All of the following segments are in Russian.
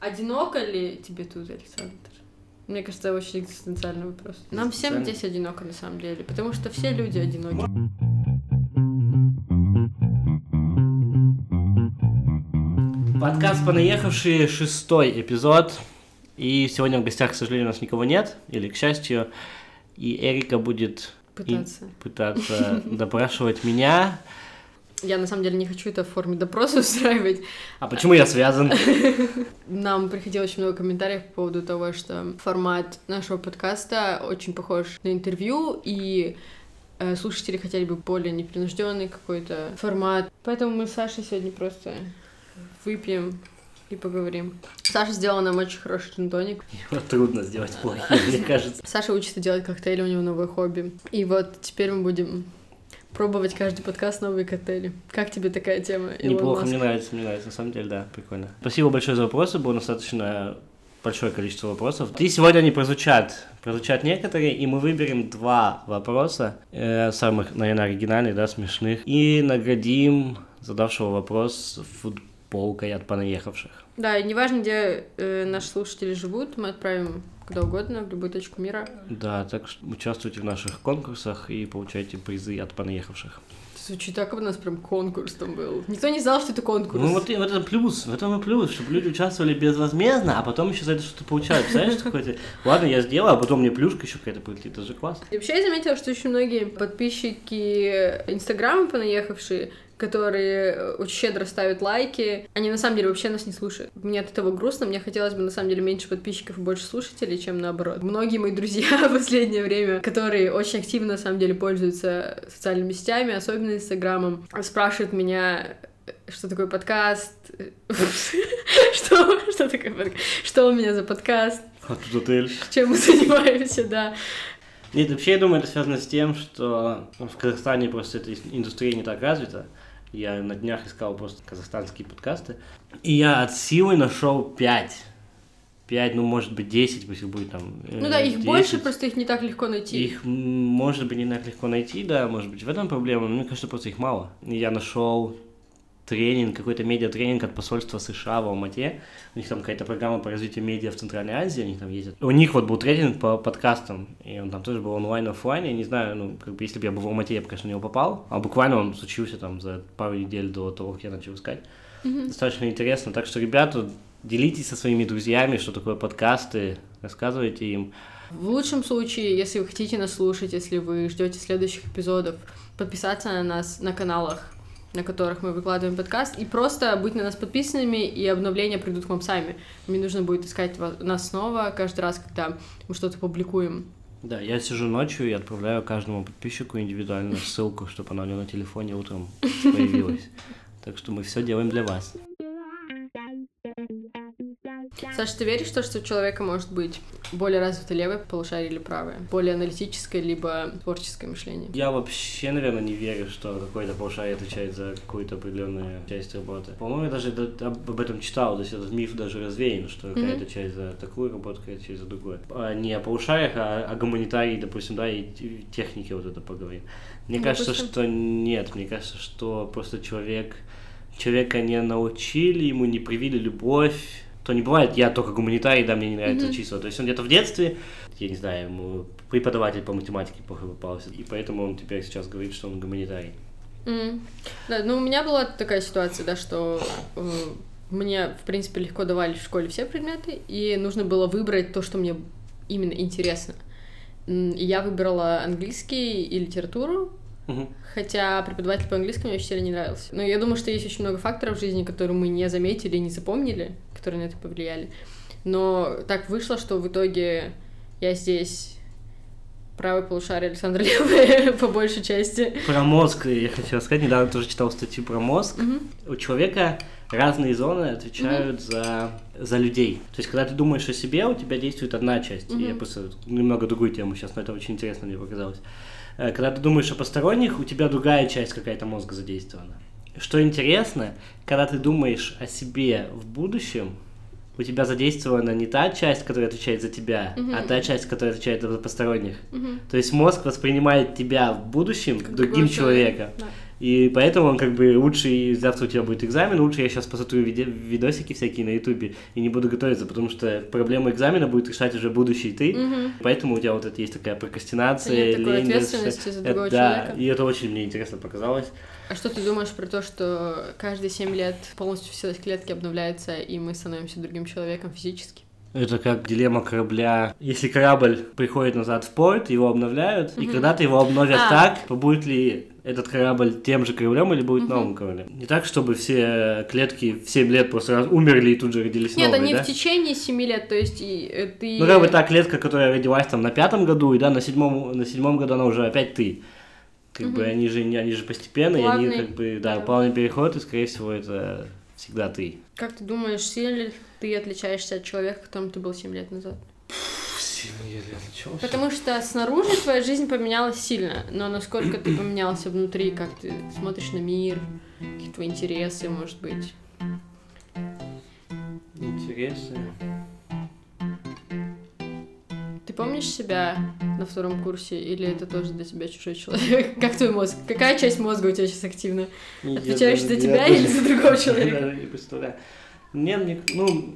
Одиноко ли тебе тут, Александр? Мне кажется, это очень экзистенциальный вопрос. Нам всем здесь одиноко, на самом деле, потому что все люди одиноки. Подкаст «Понаехавшие», шестой эпизод. И сегодня в гостях, к сожалению, у нас никого нет, или к счастью. И Эрика будет Пытаться. и- пытаться допрашивать меня. Я, на самом деле, не хочу это в форме допроса устраивать. А почему я связан? Нам приходило очень много комментариев по поводу того, что формат нашего подкаста очень похож на интервью, и э, слушатели хотели бы более непринужденный какой-то формат. Поэтому мы с Сашей сегодня просто выпьем и поговорим. Саша сделала нам очень хороший джин-тоник. Трудно сделать плохие, мне кажется. Саша учится делать коктейли, у него новое хобби. И вот теперь мы будем пробовать каждый подкаст новые коктейли. Как тебе такая тема? Илон Неплохо, Маск? мне нравится, мне нравится, на самом деле, да, прикольно. Спасибо большое за вопросы, было достаточно большое количество вопросов. И сегодня они прозвучат, прозвучат некоторые, и мы выберем два вопроса, э, самых, наверное, оригинальных, да, смешных, и наградим задавшего вопрос футболкой от понаехавших. Да, и неважно, где э, наши слушатели живут, мы отправим куда угодно, в любую точку мира. Да, так что участвуйте в наших конкурсах и получайте призы от понаехавших. Звучит так, как у нас прям конкурс там был. Никто не знал, что это конкурс. Ну вот и в этом плюс, в этом и плюс, чтобы люди участвовали безвозмездно, а потом еще за это что-то получают. Представляешь, что какое-то... Ладно, я сделаю, а потом мне плюшка еще какая-то прилетит, это же класс. И вообще я заметила, что очень многие подписчики Инстаграма понаехавшие, которые э, очень щедро ставят лайки, они на самом деле вообще нас не слушают. Мне от этого грустно, мне хотелось бы на самом деле меньше подписчиков и больше слушателей, чем наоборот. Многие мои друзья в последнее время, которые очень активно на самом деле пользуются социальными сетями, особенно Инстаграмом, спрашивают меня, э, что такое подкаст, что, что такое подкаст, что у меня за подкаст, А тут отель. чем мы занимаемся, да. Нет, вообще, я думаю, это связано с тем, что в Казахстане просто эта индустрия не так развита. Я на днях искал просто казахстанские подкасты. И я от силы нашел 5. 5, ну, может быть, 10, пусть их будет там. Ну да, их больше, просто их не так легко найти. Их, может быть, не так легко найти, да, может быть, в этом проблема, но мне кажется, просто их мало. И я нашел тренинг, какой-то медиатренинг от посольства США в Алмате. У них там какая-то программа по развитию медиа в Центральной Азии, они там ездят. У них вот был тренинг по подкастам, и он там тоже был онлайн офлайн я не знаю, ну, как бы, если бы я был в Алмате, я бы, конечно, на него попал, а буквально он случился там за пару недель до того, как я начал искать. Достаточно интересно, так что, ребята, делитесь со своими друзьями, что такое подкасты, рассказывайте им. В лучшем случае, если вы хотите нас слушать, если вы ждете следующих эпизодов, подписаться на нас на каналах, на которых мы выкладываем подкаст, и просто быть на нас подписанными, и обновления придут к вам сами. Мне нужно будет искать ва- нас снова каждый раз, когда мы что-то публикуем. Да, я сижу ночью и отправляю каждому подписчику индивидуально ссылку, чтобы она у него на телефоне утром появилась. Так что мы все делаем для вас. Саша, ты веришь в то, что у человека может быть более развито левое полушарие или правое? Более аналитическое, либо творческое мышление? Я вообще, наверное, не верю, что какой-то полушарие отвечает за какую-то определенную часть работы. По-моему, я даже об этом читал, то есть этот миф даже развеян, что какая-то часть за такую работу, какая-то часть за другую. А не о полушариях, а о гуманитарии, допустим, да, и технике вот это поговорим. Мне кажется, Допустим. что нет, мне кажется, что просто человек, человека не научили, ему не привили любовь, то не бывает, я только гуманитарий, да, мне не нравится числа. То есть он где-то в детстве, я не знаю, ему преподаватель по математике плохо попался, и поэтому он теперь сейчас говорит, что он гуманитарий. М. Да, ну у меня была такая ситуация, да, что э, мне, в принципе, легко давали в школе все предметы, и нужно было выбрать то, что мне именно интересно. И я выбрала английский и литературу, хотя преподаватель по английскому мне очень сильно не нравился. Но я думаю, что есть очень много факторов в жизни, которые мы не заметили, не запомнили, которые на это повлияли. Но так вышло, что в итоге я здесь правое полушарие Александра Левое по большей части. Про мозг я хочу рассказать. Недавно тоже читал статью про мозг. Мгм. У человека разные зоны отвечают за, за людей. То есть, когда ты думаешь о себе, у тебя действует одна часть. И Я просто немного другую тему сейчас, но это очень интересно мне показалось. Э, Когда ты думаешь о посторонних, у тебя другая часть какая-то мозга задействована. Что интересно, когда ты думаешь о себе в будущем, у тебя задействована не та часть, которая отвечает за тебя, а Мгм. та часть, которая отвечает за посторонних. Мгм. То есть мозг воспринимает тебя в будущем как другим человеком. да. И поэтому он как бы лучше, завтра у тебя будет экзамен, лучше я сейчас посмотрю виде- видосики всякие на ютубе и не буду готовиться, потому что проблему экзамена будет решать уже будущий ты. Мгм. Поэтому у тебя вот это есть такая прокрастинация, Нет такой ответственности за это- другого да, человека. и это очень мне интересно показалось. А что ты думаешь про то, что каждые 7 лет полностью все клетки обновляются, и мы становимся другим человеком физически? Это как дилемма корабля. Если корабль приходит назад в порт, его обновляют, и Мгм. когда-то его обновят А. так, то будет ли этот корабль тем же кораблем или будет новым кораблем? Не так, чтобы все клетки в 7 лет просто раз умерли и тут же родились Нет, новые, они да? в течение 7 лет, то есть и, э, ты... Ну, как бы та клетка, которая родилась там на пятом году, и да, на седьмом, на седьмом году она уже опять ты. Как бы Мгм. они же, они же постепенные, они Плавный, как бы, да, да. плавный переход, и, скорее всего, это всегда ты. Как ты думаешь, сильно ли ты отличаешься от человека, которым ты был 7 лет назад? Потому что снаружи твоя жизнь поменялась сильно, но насколько ты поменялся внутри, как ты смотришь на мир, какие твои интересы, может быть. Интересно. Ты помнишь себя на втором курсе, или это тоже для тебя чужой человек? Как твой мозг? Какая часть мозга у тебя сейчас активна? Я Отвечаешь даже- за я тебя даже- или за другого Я человека? даже не представляю. Не, мне, ну,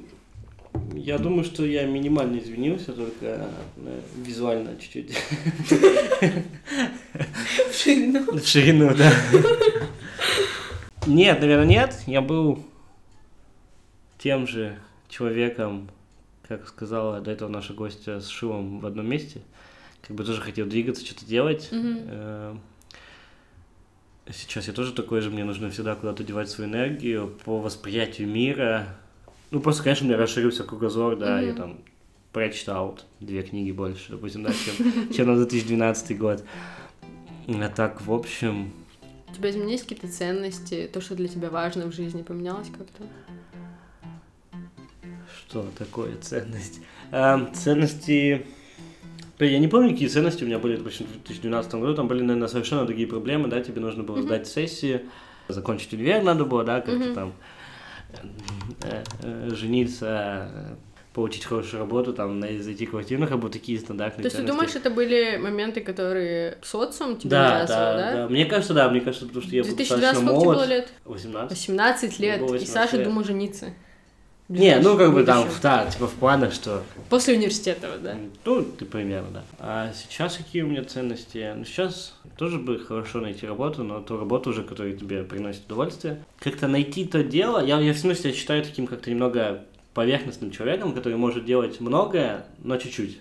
я думаю, что я минимально извинился, только э, визуально чуть-чуть. В ширину. В ширину, да. Нет, наверное, нет. Я был тем же человеком, как сказала до этого наша гостья с Шилом в одном месте. Как бы тоже хотел двигаться, что-то делать. Э, Сейчас я тоже такой же, мне нужно всегда куда-то девать свою энергию по восприятию мира. Ну, просто, конечно, у меня расширился кругозор, да, я Мгм. там прочитал две книги больше, допустим, да, чем, чем на 2012 год. А так, в общем, У тебя изменились какие-то ценности, то, что для тебя важно в жизни, поменялось как-то? Что такое ценность? А, ценности... Я не помню, какие ценности у меня были, допустим, в 2012 году. Там были, наверное, совершенно другие проблемы, да, тебе нужно было сдать сессию, закончить универ надо было, да, как-то там э, э, жениться, получить хорошую работу, там, на- зайти квартиру, как бы такие стандартные То есть ты ценности. думаешь, это были моменты, которые социум тебе да, навязывал, да, да? да, Мне кажется, да, мне кажется, потому что я был 2012 достаточно сколько тебе было молод. лет? 18. 18 лет, Мне было и 18 Саша лет. думал жениться. Не, ну как бы там, да, типа в планах, что После университета, да? Ну, ты примерно, да. А сейчас какие у меня ценности? Ну, сейчас тоже бы хорошо найти работу, но ту работу уже, которая тебе приносит удовольствие. Как-то найти то дело, я, я все равно себя считаю таким как-то немного поверхностным человеком, который может делать многое, но чуть-чуть.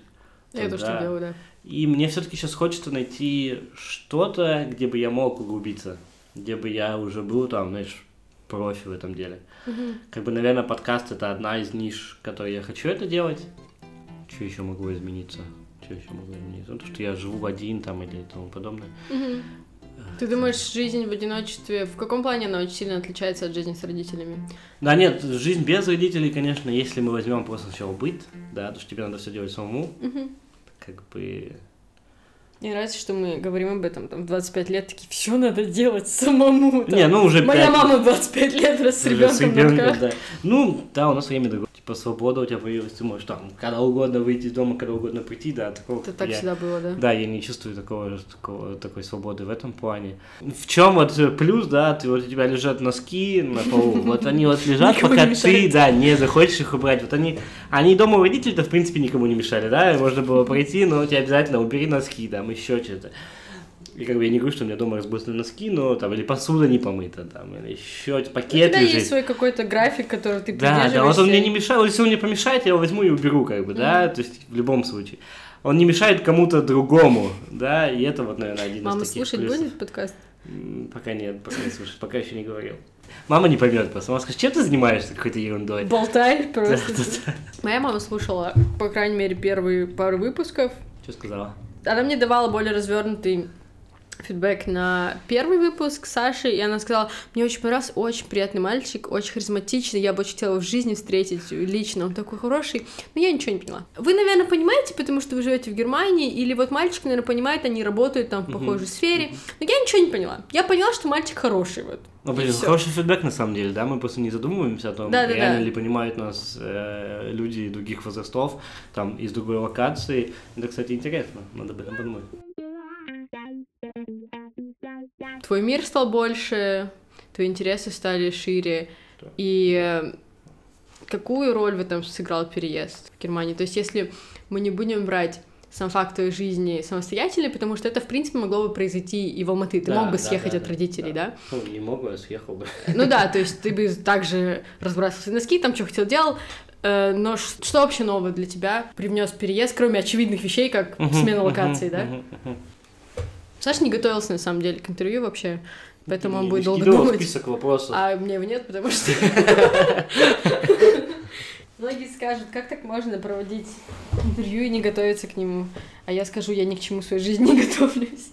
Я Там, тоже так делаю, да. И мне все-таки сейчас хочется найти что-то, где бы я мог углубиться, где бы я уже был там, знаешь, профи в этом деле. Мгм. Как бы, наверное, подкаст это одна из ниш, которой я хочу это делать. Что еще могло измениться? Что еще могло измениться? Ну, то, что я живу один там или тому подобное. Мгм. Ты думаешь, жизнь в одиночестве, в каком плане она очень сильно отличается от жизни с родителями? Да нет, жизнь без родителей, конечно, если мы возьмем просто сначала быт, да, то что тебе надо все делать самому, Мгм. как бы... Мне нравится, что мы говорим об этом, там, в 25 лет, такие, все надо делать самому. там. Не, ну уже Моя пять- мама в 25 лет раз с ребенком на руках. да. Ну, да, у нас время. Типа свобода у тебя появилась, ты можешь там когда угодно выйти из дома, когда угодно прийти, да, такого Это так я- всегда было, да? Да, я не чувствую такого, такого, такой свободы в этом плане. В чем вот плюс, да, ты вот у тебя лежат носки на полу, вот они вот лежат, пока ты, да, не захочешь их убрать. Вот они, они дома у родителей-то в принципе никому не мешали, да, можно было пройти, но тебе обязательно убери носки, там еще что-то. И как бы я не говорю, что у меня дома разбросаны носки, но там, или посуда не помыта, там, или еще У пакет тебя лежит. есть свой какой-то график, который ты Да, да, вот он мне не мешал, если он мне помешает, я его возьму и уберу, как бы, да, то есть в любом случае. Он не мешает кому-то другому, да, и это вот, наверное, один Мама из таких слушать плюсов. будет подкаст? Пока нет, пока не слушает, пока еще не говорил. Мама не поймет просто. Мама скажет, чем ты занимаешься какой-то ерундой? Болтай Да, просто. да, да. Моя мама слушала, по крайней мере, первые пару выпусков. Что сказала? Она мне давала более развернутый фидбэк на первый выпуск Саши, и она сказала, мне очень понравился, очень приятный мальчик, очень харизматичный, я бы очень хотела его в жизни встретить лично, он такой хороший, но я ничего не поняла. Вы, наверное, понимаете, потому что вы живете в Германии, или вот мальчик, наверное, понимает, они работают там в похожей сфере, но я ничего не поняла. Я поняла, что мальчик хороший, вот. Ну, блин, хороший фидбэк на самом деле, да, мы просто не задумываемся о том, Да, да, реально да. ли понимают нас э, люди других возрастов, там, из другой локации. Это, кстати, интересно, надо об этом подумать. Твой мир стал больше, твои интересы стали шире. И э, какую роль в этом сыграл переезд в Германию? То есть, если мы не будем брать сам факт твоей жизни самостоятельный, потому что это, в принципе, могло бы произойти и в Алматы. Ты Да, мог бы да, съехать да, от родителей, да? да. Ну, не мог бы, а съехал бы. Ну да, то есть ты бы также разбрасывался носки, там что хотел делал, э, но что вообще нового для тебя привнес переезд, кроме очевидных вещей, как смена локации, да? Саша не готовился, на самом деле, к интервью вообще, поэтому он будет долго думать. список вопросов. А мне его нет, потому что... Многие скажут, как так можно проводить интервью и не готовиться к нему? А я скажу, я ни к чему в своей жизни не готовлюсь.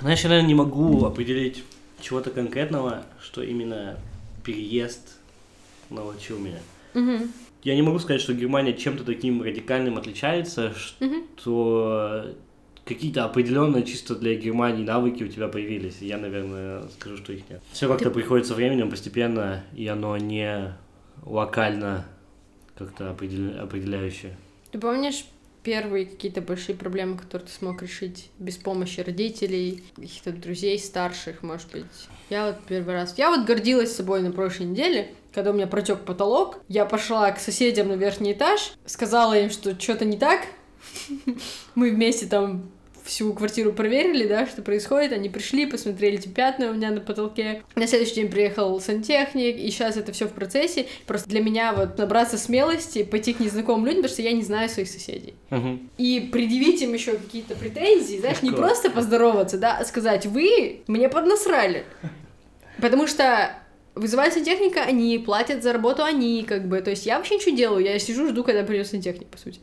Знаешь, я, наверное, не могу определить чего-то конкретного, что именно переезд научил меня. Мгм. Я не могу сказать, что Германия чем-то таким радикальным отличается, что какие-то определенные чисто для Германии навыки у тебя появились. Я, наверное, скажу, что их нет. Все как-то приходит со временем постепенно, и оно не локально как-то определя- определяющее. Ты помнишь первые какие-то большие проблемы, которые ты смог решить без помощи родителей, каких-то друзей старших, может быть? Я вот первый раз... Я вот гордилась собой на прошлой неделе, когда у меня протек потолок. Я пошла к соседям на верхний этаж, сказала им, что что-то не так. Мы вместе там всю квартиру проверили, да, что происходит. Они пришли, посмотрели эти пятна у меня на потолке. На следующий день приехал сантехник, и сейчас это все в процессе. Просто для меня вот набраться смелости, пойти к незнакомым людям, потому что я не знаю своих соседей. Мгм. И предъявить им еще какие-то претензии, знаешь, не просто поздороваться, да, а сказать, вы мне поднасрали. Потому что вызывать сантехника они, платят за работу они, как бы. То есть я вообще ничего делаю, я сижу, жду, когда придет сантехник, по сути.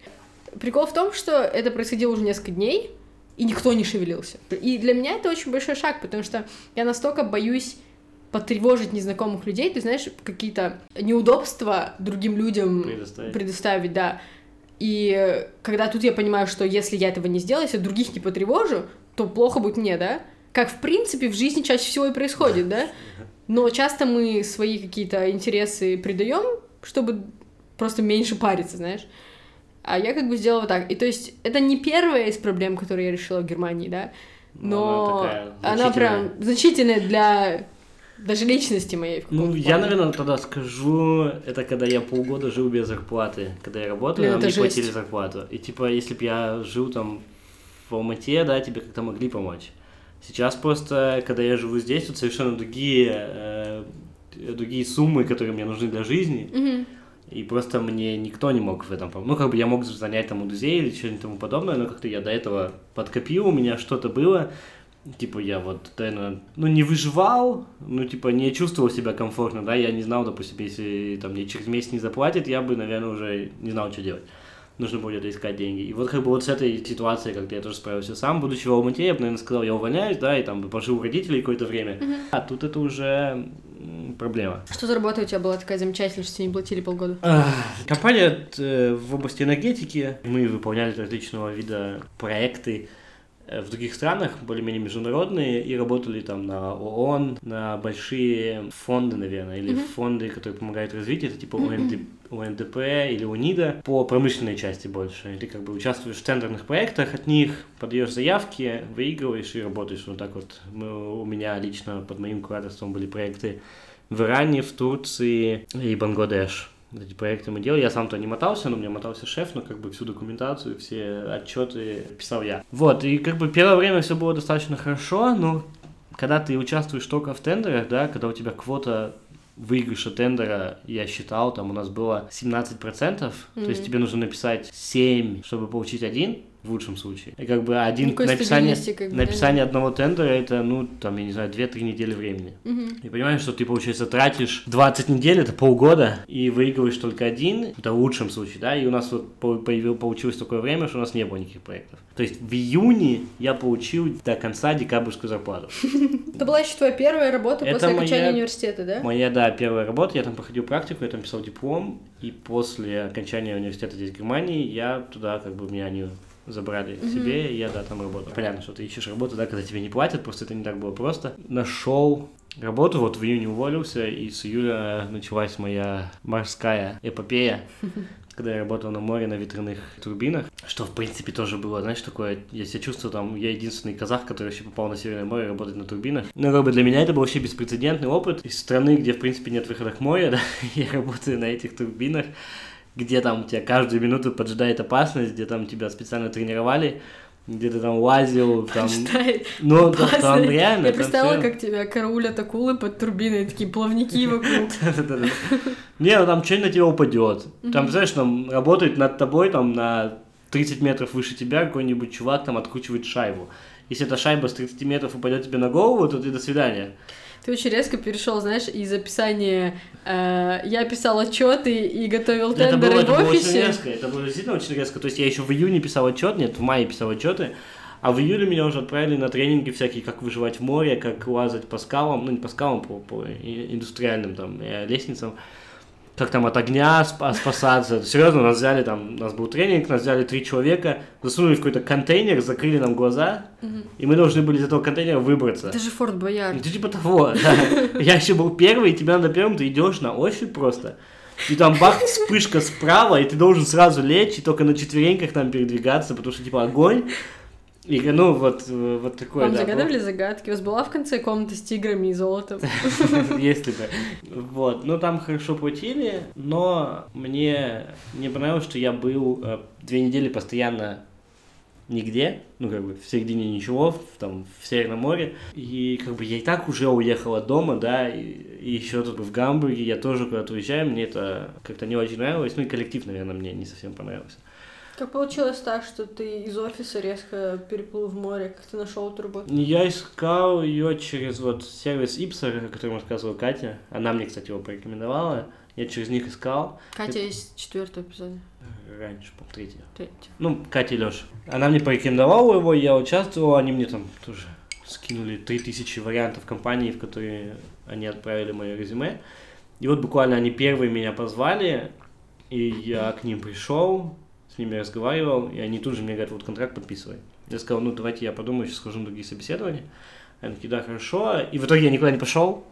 Прикол в том, что это происходило уже несколько дней, и никто не шевелился. И для меня это очень большой шаг, потому что я настолько боюсь потревожить незнакомых людей, ты знаешь, какие-то неудобства другим людям Предоставить. предоставить, да. И когда тут я понимаю, что если я этого не сделаю, если других не потревожу, то плохо будет мне, да? Как, в принципе, в жизни чаще всего и происходит, да? Но часто мы свои какие-то интересы придаем, чтобы просто меньше париться, знаешь? А я как бы сделала так. И то есть это не первая из проблем, которые я решила в Германии, да? Но Она такая она прям значительная для даже личности моей. в Ну, каком-то я, плане. наверное, тогда скажу, это когда я полгода жил без зарплаты. Когда я работал, Блин, нам не жесть. платили зарплату. И типа, если бы я жил там в Алмате, да, тебе как-то могли помочь. Сейчас просто, когда я живу здесь, тут совершенно другие, э, другие суммы, которые мне нужны для жизни. Мгм. И просто мне никто не мог в этом помочь. Ну, как бы я мог занять там у друзей или что-нибудь тому подобное, но как-то я до этого подкопил, у меня что-то было. Типа я вот, наверное, ну не выживал, ну типа не чувствовал себя комфортно, да, я не знал, допустим, если там мне через месяц не заплатят, я бы, наверное, уже не знал, что делать. Нужно будет искать деньги. И вот как бы вот с этой ситуацией, как я тоже справился сам, будучи в Алмате, я бы, наверное, сказал, я увольняюсь, да, и там бы пожил у родителей какое-то время. А тут это уже проблема. Что за работа у тебя была такая замечательная, что тебе не платили полгода? Ах, Компания э, в области энергетики. Мы выполняли различного вида проекты э, в других странах, более-менее международные, и работали там на ООН, на большие фонды, наверное, или фонды, которые помогают развитию, это типа ОНД ОНДП или УНИДа, по промышленной части больше. Ты как бы участвуешь в тендерных проектах от них, подаешь заявки, выигрываешь и работаешь вот так вот. Мы- у меня лично под моим кураторством были проекты в Иране, в Турции и Бангладеш. Эти проекты мы делали. Я сам-то не мотался, но у меня мотался шеф, но как бы всю документацию, все отчеты писал я. Вот, и как бы первое время все было достаточно хорошо, но когда ты участвуешь только в тендерах, да, когда у тебя квота выигрыша тендера, я считал, там у нас было 17%, то есть тебе нужно написать 7, чтобы получить один, в лучшем случае. И как бы один Никакой написание, как бы, да. написание одного тендера, это, ну, там, я не знаю, 2-3 недели времени. Мгм. И понимаешь, что ты, получается, тратишь 20 недель, это полгода, и выигрываешь только один, это в лучшем случае, да, и у нас вот по- появил, получилось такое время, что у нас не было никаких проектов. То есть в июне я получил до конца декабрьскую зарплату. Это была еще твоя первая работа после окончания университета, да? Моя, да, первая работа, я там проходил практику, я там писал диплом, и после окончания университета здесь, в Германии, я туда, как бы, меня они забрали к себе, и я, да, там работал. Понятно, что ты ищешь работу, да, когда тебе не платят, просто это не так было просто. Нашел работу, вот в июне уволился, и с июля началась моя морская эпопея. когда я работал на море на ветряных турбинах, что, в принципе, тоже было, знаешь, такое, я себя чувствую там, я единственный казах, который вообще попал на Северное море работать на турбинах. Ну, как бы для меня это был вообще беспрецедентный опыт. Из страны, где, в принципе, нет выхода к морю, да, я работаю на этих турбинах, где там тебя каждую минуту поджидает опасность, где там тебя специально тренировали, где ты там лазил, там... Ну, там реально... Я представила, как тебя караулят акулы под турбиной, такие плавники вокруг. Не, ну там что-нибудь на тебя упадет. Там, знаешь, там работает над тобой, там на 30 метров выше тебя какой-нибудь чувак там откручивает шайбу. Если эта шайба с 30 метров упадет тебе на голову, то ты до свидания. Ты очень резко перешел, знаешь, из описания э, я писал отчеты и готовил тендеры это было, в офисе. Это было очень резко, это было действительно очень резко. То есть я еще в июне писал отчет, нет, в мае писал отчеты, а в июле меня уже отправили на тренинги всякие, как выживать в море, как лазать по скалам, ну не по скалам, по, по индустриальным там э, лестницам как там от огня спасаться. Серьезно, нас взяли там, у нас был тренинг, нас взяли три человека, засунули в какой-то контейнер, закрыли нам глаза, угу. и мы должны были из этого контейнера выбраться. Это же Форт Боярд. Ну, типа того, да. Я еще был первый, и тебя на первом ты идешь на ощупь просто. И там бах, вспышка справа, и ты должен сразу лечь, и только на четвереньках там передвигаться, потому что, типа, огонь. И, ну, вот, вот такой, Вам да. загадывали загадки? У вас была в конце комната с тиграми и золотом? Если бы. Вот. Ну, там хорошо платили, но мне не понравилось, что я был э, две недели постоянно нигде, ну, как бы, в середине ничего, в, там, в Северном море, и, как бы, я и так уже уехал от дома, да, и, и еще тут в Гамбурге я тоже куда-то уезжаю, мне это как-то не очень нравилось, ну, и коллектив, наверное, мне не совсем понравился. Как получилось так, что ты из офиса резко переплыл в море? Как ты нашел эту работу? Я искал ее через вот сервис Ипса, о котором рассказывала Катя. Она мне, кстати, его порекомендовала. Я через них искал. Катя Это... из четвертого эпизода. Раньше, по третьего. Третьего. Ну, Катя и Леша. Она мне порекомендовала его, я участвовал, они мне там тоже скинули 3000 вариантов компаний, в которые они отправили мое резюме. И вот буквально они первые меня позвали, и я к ним пришел, с ними разговаривал, и они тут же мне говорят, вот контракт подписывай. Я сказал, ну давайте я подумаю, сейчас схожу на другие собеседования. Они такие, да, хорошо. И в итоге я никуда не пошел.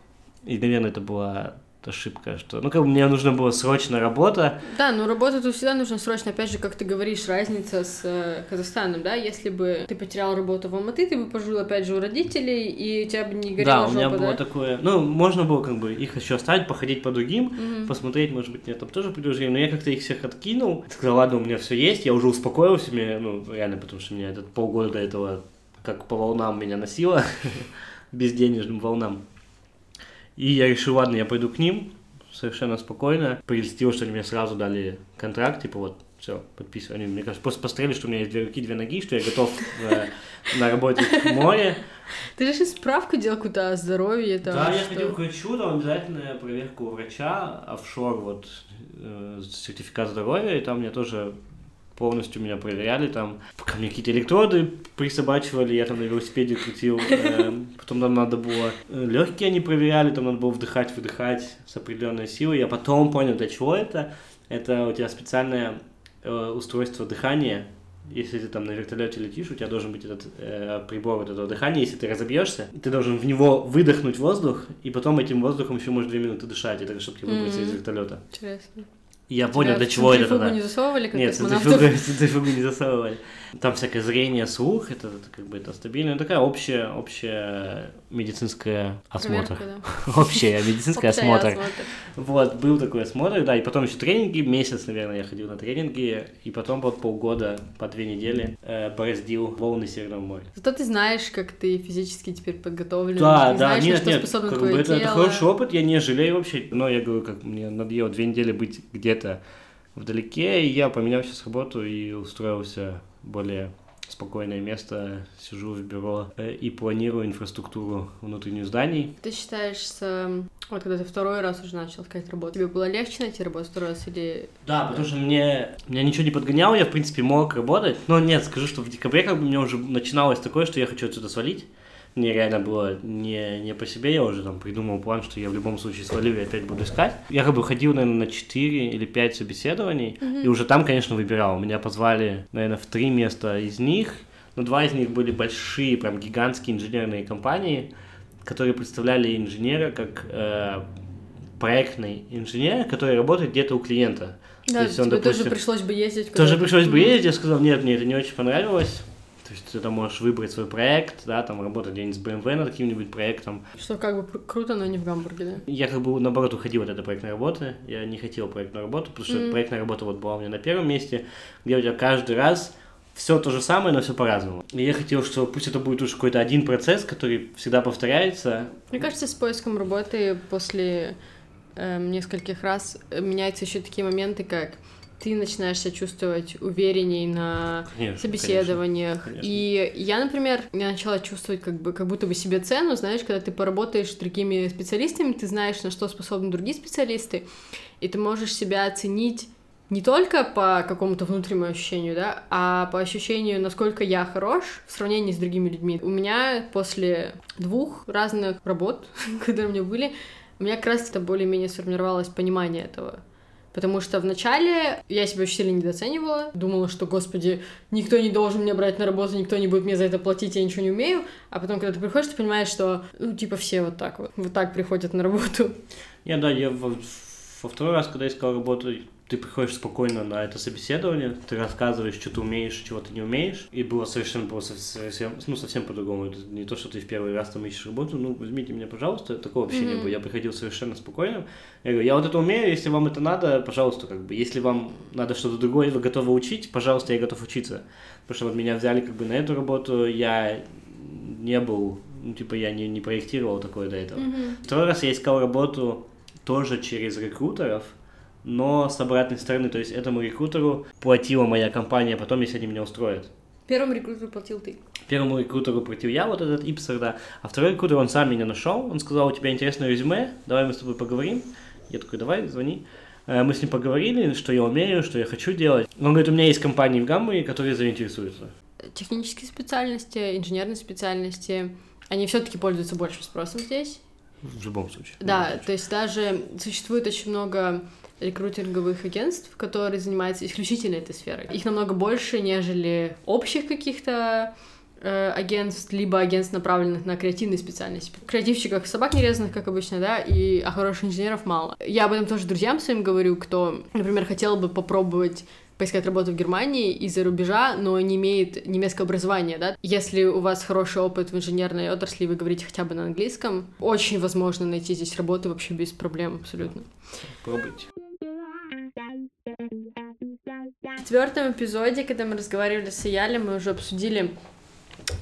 И, наверное, это была ошибка, что, ну, как бы мне нужна была срочная работа. Да, но работа тут всегда нужна срочно, опять же, как ты говоришь, разница с э, Казахстаном, да, если бы ты потерял работу в Алматы, ты бы пожил, опять же, у родителей, и у тебя бы не горела Да, у меня жопа, было да? такое, ну, можно было, как бы, их еще оставить, походить по другим, Мгм. посмотреть, может быть, мне там тоже предложили, но я как-то их всех откинул, сказал, ладно, у меня все есть, я уже успокоился, мне, ну, реально, потому что меня этот полгода до этого как по волнам меня носило, безденежным волнам. И я решил, ладно, я пойду к ним, совершенно спокойно. Прелестило, что они мне сразу дали контракт, типа вот, все, подписывай. Они, мне кажется, просто посмотрели, что у меня есть две руки, две ноги, что я готов э, на работе в море. Ты же сейчас справку делал какую-то о здоровье, там, Да, я ходил к врачу, там обязательная проверка у врача, офшор, вот, э, сертификат здоровья, и там меня тоже полностью меня проверяли, там, пока мне какие-то электроды присобачивали, я там на велосипеде крутил, э, потом нам надо было, э, легкие они проверяли, там надо было вдыхать, выдыхать с определенной силой, я потом понял, для чего это, это у тебя специальное э, устройство дыхания, если ты там на вертолете летишь, у тебя должен быть этот э, прибор вот этого дыхания, если ты разобьешься, ты должен в него выдохнуть воздух, и потом этим воздухом еще можешь две минуты дышать, это чтобы тебе выбраться из Мгм. вертолета. Интересно. Я понял, Тебя для в чего это тогда. не засовывали, как Нет, центрифугу, не засовывали. Там всякое зрение, слух, это, это как бы это стабильно. Ну, такая общая, общая медицинская осмотр. Проверка, Общая медицинская осмотр. Вот, был такой осмотр, да, и потом еще тренинги, месяц, наверное, я ходил на тренинги, и потом вот полгода, по две недели э, бороздил волны Северного моря. Зато ты знаешь, как ты физически теперь подготовлен. Да, ты да, знаешь, нет, нет, как бы это, хороший опыт, я не жалею вообще, но я говорю, как мне надоело две недели быть где-то вдалеке, и я поменял сейчас работу и устроился более спокойное место, сижу в бюро э, и планирую инфраструктуру внутренних зданий. Ты считаешь, эм, вот когда ты второй раз уже начал искать работу, тебе было легче найти работу второй раз или... Да, потому что мне, меня ничего не подгоняло, я, в принципе, мог работать. Но нет, скажу, что в декабре как бы у меня уже начиналось такое, что я хочу отсюда свалить. Мне реально было не, не по себе, я уже там придумал план, что я в любом случае свалю и опять буду искать. Я как бы ходил, наверное, на 4 или 5 собеседований, и уже там, конечно, выбирал. Меня позвали, наверное, в три места из них, но два из них были большие, прям гигантские инженерные компании, которые представляли инженера как э, проектный инженер, который работает где-то у клиента. Да, То есть он, тебе тоже допустим, пришлось бы ездить. Тоже пришлось бы ездить, я сказал, нет, мне это не очень понравилось. То есть ты там можешь выбрать свой проект, да, там работать где-нибудь с BMW над каким-нибудь проектом. Что как бы круто, но не в Гамбурге, да? Я как бы наоборот уходил от этой проектной работы. Я не хотел проектную работу, потому что Мгм. проектная работа вот была у меня на первом месте, где у тебя каждый раз все то же самое, но все по-разному. И я хотел, что пусть это будет уже какой-то один процесс, который всегда повторяется. Мне кажется, с поиском работы после эм, нескольких раз э, меняются еще такие моменты, как ты начинаешь себя чувствовать уверенней на Конечно, собеседованиях. конечно. И я, например, я начала чувствовать как бы как будто бы себе цену, знаешь, когда ты поработаешь с другими специалистами, ты знаешь, на что способны другие специалисты, и ты можешь себя оценить не только по какому-то внутреннему ощущению, да, а по ощущению, насколько я хорош в сравнении с другими людьми. У меня после двух разных работ, которые у меня были, у меня как раз это более-менее сформировалось понимание этого. Потому что вначале я себя очень сильно недооценивала, думала, что, господи, никто не должен меня брать на работу, никто не будет мне за это платить, я ничего не умею. А потом, когда ты приходишь, ты понимаешь, что, ну, типа, все вот так вот, вот так приходят на работу. Я, да, я во, во второй раз, когда искал работу, ты приходишь спокойно на это собеседование, ты рассказываешь, что ты умеешь, чего ты не умеешь, и было совершенно было совсем, ну, совсем по-другому. Это не то, что ты в первый раз там ищешь работу, ну, возьмите меня, пожалуйста, такого вообще не Мгм. было. Я приходил совершенно спокойно. Я говорю, я вот это умею, если вам это надо, пожалуйста, как бы, если вам надо что-то другое, вы готовы учить, пожалуйста, я готов учиться. Потому что вот меня взяли как бы на эту работу, я не был, ну, типа, я не, не проектировал такое до этого. Второй раз я искал работу тоже через рекрутеров, но с обратной стороны, то есть этому рекрутеру платила моя компания потом, если они меня устроят. Первым рекрутеру платил ты. Первому рекрутеру платил я, вот этот Ипсер, да, а второй рекрутер, он сам меня нашел, он сказал, у тебя интересное резюме, давай мы с тобой поговорим. Я такой, давай, звони. Э, Мы с ним поговорили, что я умею, что я хочу делать. Он говорит, у меня есть компании в Гамбурге, которые заинтересуются. Технические специальности, инженерные специальности, они все-таки пользуются большим спросом здесь. В любом случае. Да, любом случае. то есть даже существует очень много рекрутинговых агентств, которые занимаются исключительно этой сферой. Их намного больше, нежели общих каких-то э, агентств, либо агентств, направленных на креативные специальности. Креативщиков собак нерезанных, как обычно, да, и а хороших инженеров мало. Я об этом тоже друзьям своим говорю, кто, например, хотел бы попробовать поискать работу в Германии из-за рубежа, но не имеет немецкого образования, да. Если у вас хороший опыт в инженерной отрасли, вы говорите хотя бы на английском, очень возможно найти здесь работу вообще без проблем абсолютно. Пробуйте. В четвертом эпизоде, когда мы разговаривали с Иялем, мы уже обсудили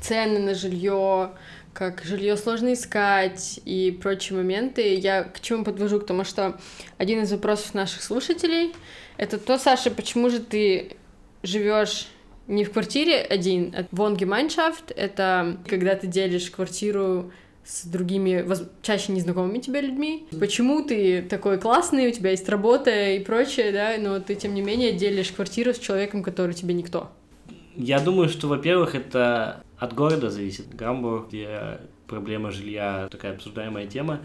цены на жилье, как жилье сложно искать и прочие моменты. Я к чему подвожу? К тому, что один из вопросов наших слушателей это то, Саша, почему же ты живешь не в квартире один, а в Gemeinschaft — это когда ты делишь квартиру с другими, чаще незнакомыми тебе людьми. Почему ты такой классный, у тебя есть работа и прочее, да, но ты, тем не менее, делишь квартиру с человеком, который тебе никто. Я думаю, что, во-первых, это от города зависит. Гамбург, где проблема жилья такая обсуждаемая тема,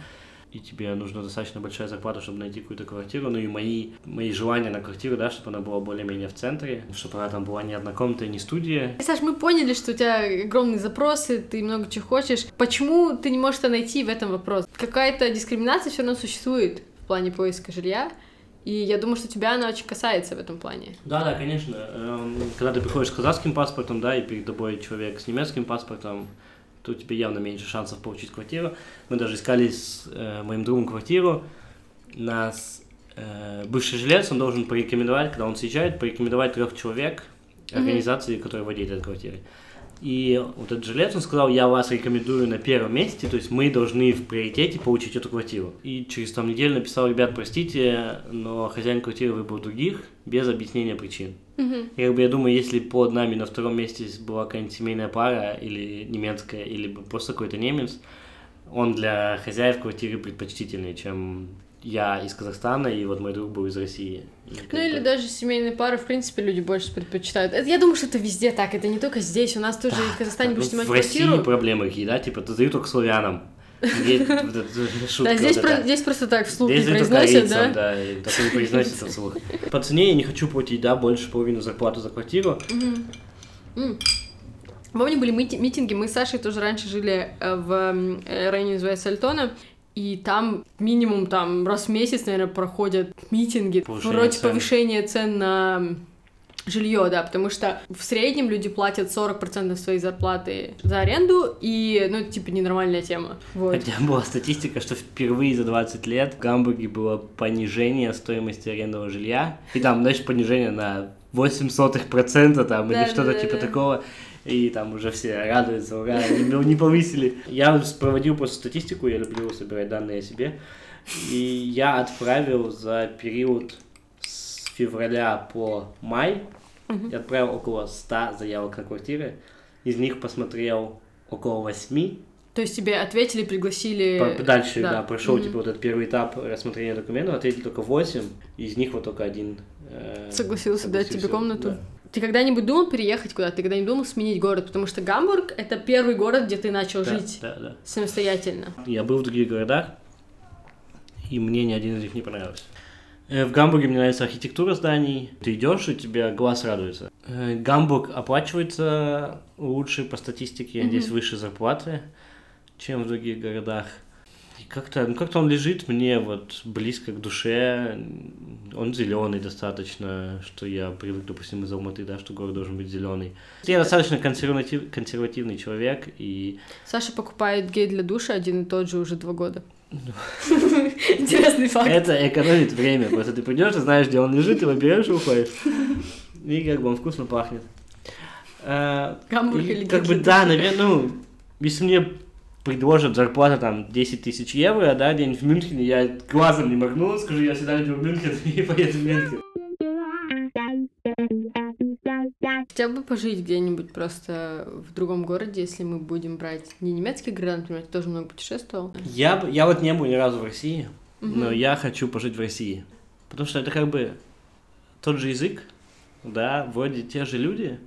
и тебе нужна достаточно большая зарплата, чтобы найти какую-то квартиру. Ну и мои, мои желания на квартиру, да, чтобы она была более-менее в центре, чтобы она там была не и не студия. Саш, мы поняли, что у тебя огромные запросы, ты много чего хочешь. Почему ты не можешь это найти в этом вопрос? Какая-то дискриминация все равно существует в плане поиска жилья, и я думаю, что тебя она очень касается в этом плане. Да, да, конечно. Эм, Когда ты приходишь с казахским паспортом, да, и перед тобой человек с немецким паспортом, то у тебя явно меньше шансов получить квартиру. Мы даже искали с э, моим другом квартиру. Нас э, бывший жилец, он должен порекомендовать, когда он съезжает, порекомендовать трех человек организации, которые владеют этой квартирой. И вот этот жилец, он сказал, я вас рекомендую на первом месте, то есть мы должны в приоритете получить эту квартиру. И через там неделю написал, ребят, простите, но хозяин квартиры выбрал других, без объяснения причин. И как бы я думаю, если под нами на втором месте была какая-нибудь семейная пара, или немецкая, или просто какой-то немец, он для хозяев квартиры предпочтительнее, чем я из Казахстана, и вот мой друг был из России. Ну или даже семейные пары, в принципе, люди больше предпочитают. Это, я думаю, что это везде так, это не только здесь. У нас тоже и в Казахстане Ну, будешь снимать в России квартиру. проблемы какие, да, типа, ты дают только славянам. Да, здесь, просто так вслух не произносят, да? да, так не произносится вслух. По цене я не хочу платить, да, больше половины зарплаты за квартиру. Помню, были мити- митинги, мы с Сашей тоже раньше жили э, в э, районе называется Альтона, и там минимум там раз в месяц, наверное, проходят митинги Повышение вроде цен. повышения цен на жилье, да, потому что в среднем люди платят 40% своей зарплаты за аренду, и, ну, это, типа, ненормальная тема. Вот. Хотя была статистика, что впервые за 20 лет в Гамбурге было понижение стоимости арендного жилья. И там, знаешь, понижение на 0,08% там, или Да, что-то да, да, типа да. такого. И там уже все радуются, ура, не, не повысили. Я проводил просто статистику, я люблю собирать данные о себе. И я отправил за период с февраля по май, я отправил около 100 заявок на квартиры. Из них посмотрел около 8 То есть тебе ответили, пригласили... Дальше, да. да, прошел Мгм. типа вот этот первый этап рассмотрения документов, ответили только 8, из них вот только один э, Согласился дать тебе согласился, комнату? да. Ты когда-нибудь думал переехать куда-то? Ты когда-нибудь думал сменить город? Потому что Гамбург — это первый город, где ты начал Да, жить Да, да. самостоятельно. Я был в других городах, и мне ни один из них не понравился. Э, В Гамбурге мне нравится архитектура зданий. Ты идешь, и тебе глаз радуется. Э, Гамбург оплачивается лучше по статистике, Мгм. здесь выше зарплаты, чем в других городах. И как-то, ну как-то он лежит мне вот близко к душе. Он зеленый достаточно, что я привык, допустим, из Алматы, да, что город должен быть зеленый. Я достаточно консерватив, консервативный человек, и Саша покупает гель для душа один и тот же уже два года. Интересный факт. Это экономит время. Просто ты придешь, ты знаешь, где он лежит, его берешь и уходишь. И как бы он вкусно пахнет. А, Гамбург и или Как бы да, наверное, ну, если мне предложат зарплата там 10 тысяч евро, да, день в Мюнхене, я глазом не моргну, скажу, я всегда любил Мюнхен и поеду в Мюнхен. Хотел бы пожить где-нибудь просто в другом городе, если мы будем брать не немецкий город, например, ты тоже много путешествовал. Я, я вот не был ни разу в России, Мгм. но я хочу пожить в России. Потому что это как бы тот же язык, да, вроде те же люди,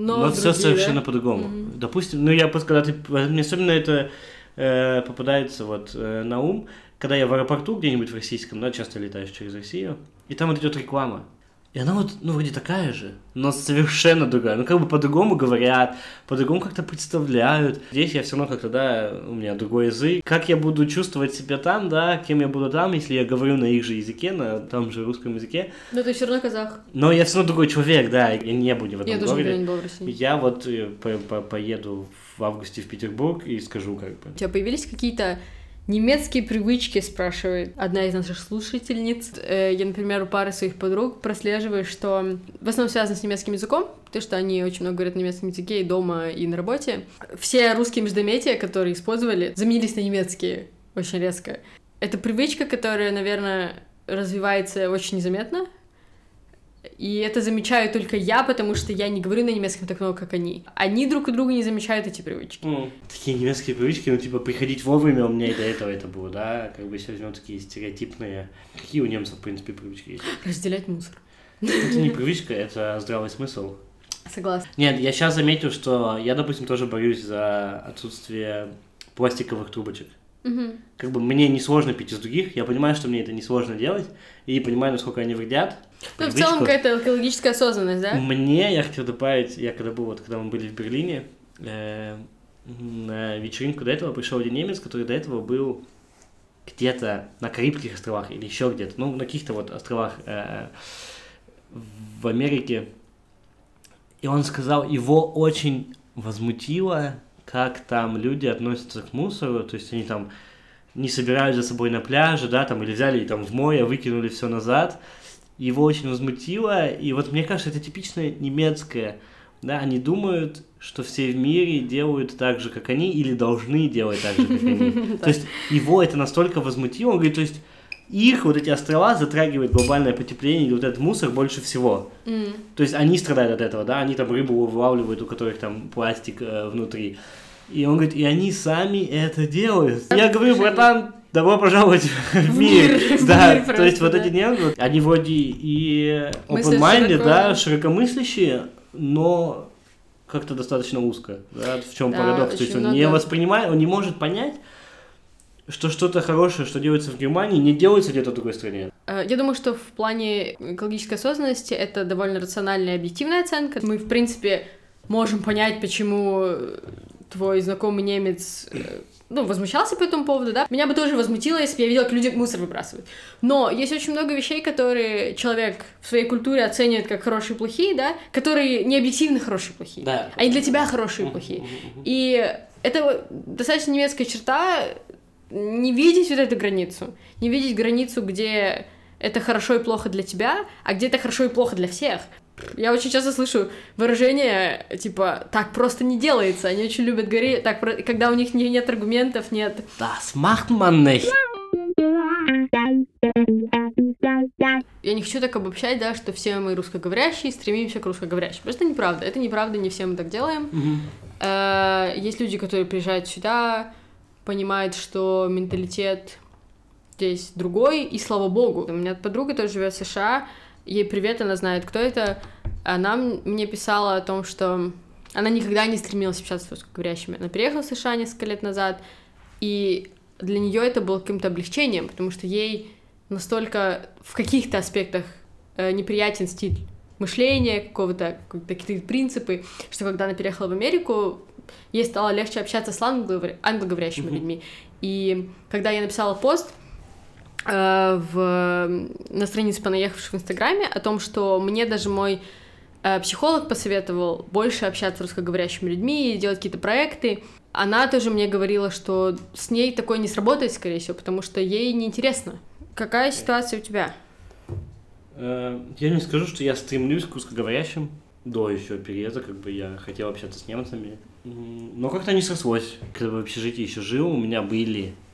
Но, Но, другие, все совершенно да? по-другому. Мгм. Допустим, ну я просто когда ты, мне особенно это э, попадается вот э, на ум, когда я в аэропорту где-нибудь в российском, да, часто летаешь через Россию, и там вот идет реклама. И она вот, ну, вроде такая же, но совершенно другая. Ну, как бы по-другому говорят, по-другому как-то представляют. Здесь я все равно как-то, да, у меня другой язык. Как я буду чувствовать себя там, да, кем я буду там, если я говорю на их же языке, на том же русском языке. Но ты все равно казах. Но я все равно другой человек, да, я не буду в этом Я городе. не был в России. Я вот э, по- по- поеду в августе в Петербург и скажу как бы. У тебя появились какие-то немецкие привычки, спрашивает одна из наших слушательниц. Э, Я, например, у пары своих подруг прослеживаю, что в основном связано с немецким языком, потому что они очень много говорят на немецком языке и дома, и на работе. Все русские междометия, которые использовали, заменились на немецкие очень резко. Это привычка, которая, наверное, развивается очень незаметно, и это замечаю только я, потому что я не говорю на немецком так много, как они. Они друг у друга не замечают эти привычки. Такие немецкие привычки, ну типа приходить вовремя, у меня и до этого это было, да, как бы если возьмем такие стереотипные. Какие у немцев, в принципе, привычки есть? Разделять мусор. Это не привычка, это здравый смысл. Согласна. Нет, я сейчас заметил, что я, допустим, тоже борюсь за отсутствие пластиковых трубочек. Мгм. Как бы мне несложно пить из других, я понимаю, что мне это несложно делать, и понимаю, насколько они вредят. Ну, в целом какая-то экологическая осознанность, да? Мне, я хотел добавить, я когда был, вот когда мы были в Берлине, э, на вечеринку до этого пришел один немец, который до этого был где-то на Карибских островах или еще где-то, ну, на каких-то вот островах э, в Америке. И он сказал, его очень возмутило, как там люди относятся к мусору, то есть они там не собирают за собой на пляже, да, там, или взяли и там в море, выкинули все назад. Его очень возмутило, и вот мне кажется, это типичное немецкое, да, они думают, что все в мире делают так же, как они, или должны делать так же, как они. То есть его это настолько возмутило, он говорит, то есть их вот эти острова затрагивает глобальное потепление и вот этот мусор больше всего. То есть они страдают от этого, да, они там рыбу вылавливают, у которых там пластик э, внутри. И он говорит, и они сами это делают. Я говорю, братан, добро пожаловать в мир. мир, в Да, мир то есть просто, вот да. эти немцы, они вроде и open-minded, широко. да, широкомыслящие, но как-то достаточно узко. Да, в чем Да, парадокс? То есть он много- не воспринимает, он не может понять, что что-то хорошее, что делается в Германии, не делается где-то в другой стране. Э, Я думаю, что в плане экологической осознанности это довольно рациональная и объективная оценка. Мы, в принципе, можем понять, почему твой знакомый немец э, ну, возмущался по этому поводу, да, меня бы тоже возмутило, если бы я видела, как люди мусор выбрасывают. Но есть очень много вещей, которые человек в своей культуре оценивает как хорошие и плохие, да, которые не объективно хорошие и плохие. Да. Они для тебя хорошие и плохие. И это достаточно немецкая черта не видеть вот эту границу, не видеть границу, где это хорошо и плохо для тебя, а где это хорошо и плохо для всех. Я очень часто слышу выражение, типа, так просто не делается. Они очень любят говорить, так, когда у них не, нет аргументов, нет... Das macht man nicht. Я не хочу так обобщать, да, что все мы русскоговорящие стремимся к русскоговорящим. Просто неправда. Это неправда, не все мы так делаем. Mm-hmm. Есть люди, которые приезжают сюда, понимают, что менталитет здесь другой, и слава богу. У меня подруга тоже живет в США, ей привет, она знает, кто это. Она мне писала о том, что она никогда не стремилась общаться с русскоговорящими. Она переехала в США несколько лет назад, и для нее это было каким-то облегчением, потому что ей настолько в каких-то аспектах э, неприятен стиль мышления, какого-то какие-то принципы, что когда она переехала в Америку, ей стало легче общаться с англоговорящими mm-hmm. людьми. И когда я написала пост, в, на странице понаехавших в Инстаграме о том, что мне даже мой э, психолог посоветовал больше общаться с русскоговорящими людьми и делать какие-то проекты. Она тоже мне говорила, что с ней такое не сработает, скорее всего, потому что ей неинтересно. Какая ситуация у тебя? Э, я не скажу, что я стремлюсь к русскоговорящим. До еще переезда, как бы я хотел общаться с немцами. Но как-то не срослось. Когда в общежитии еще жил, у меня были э,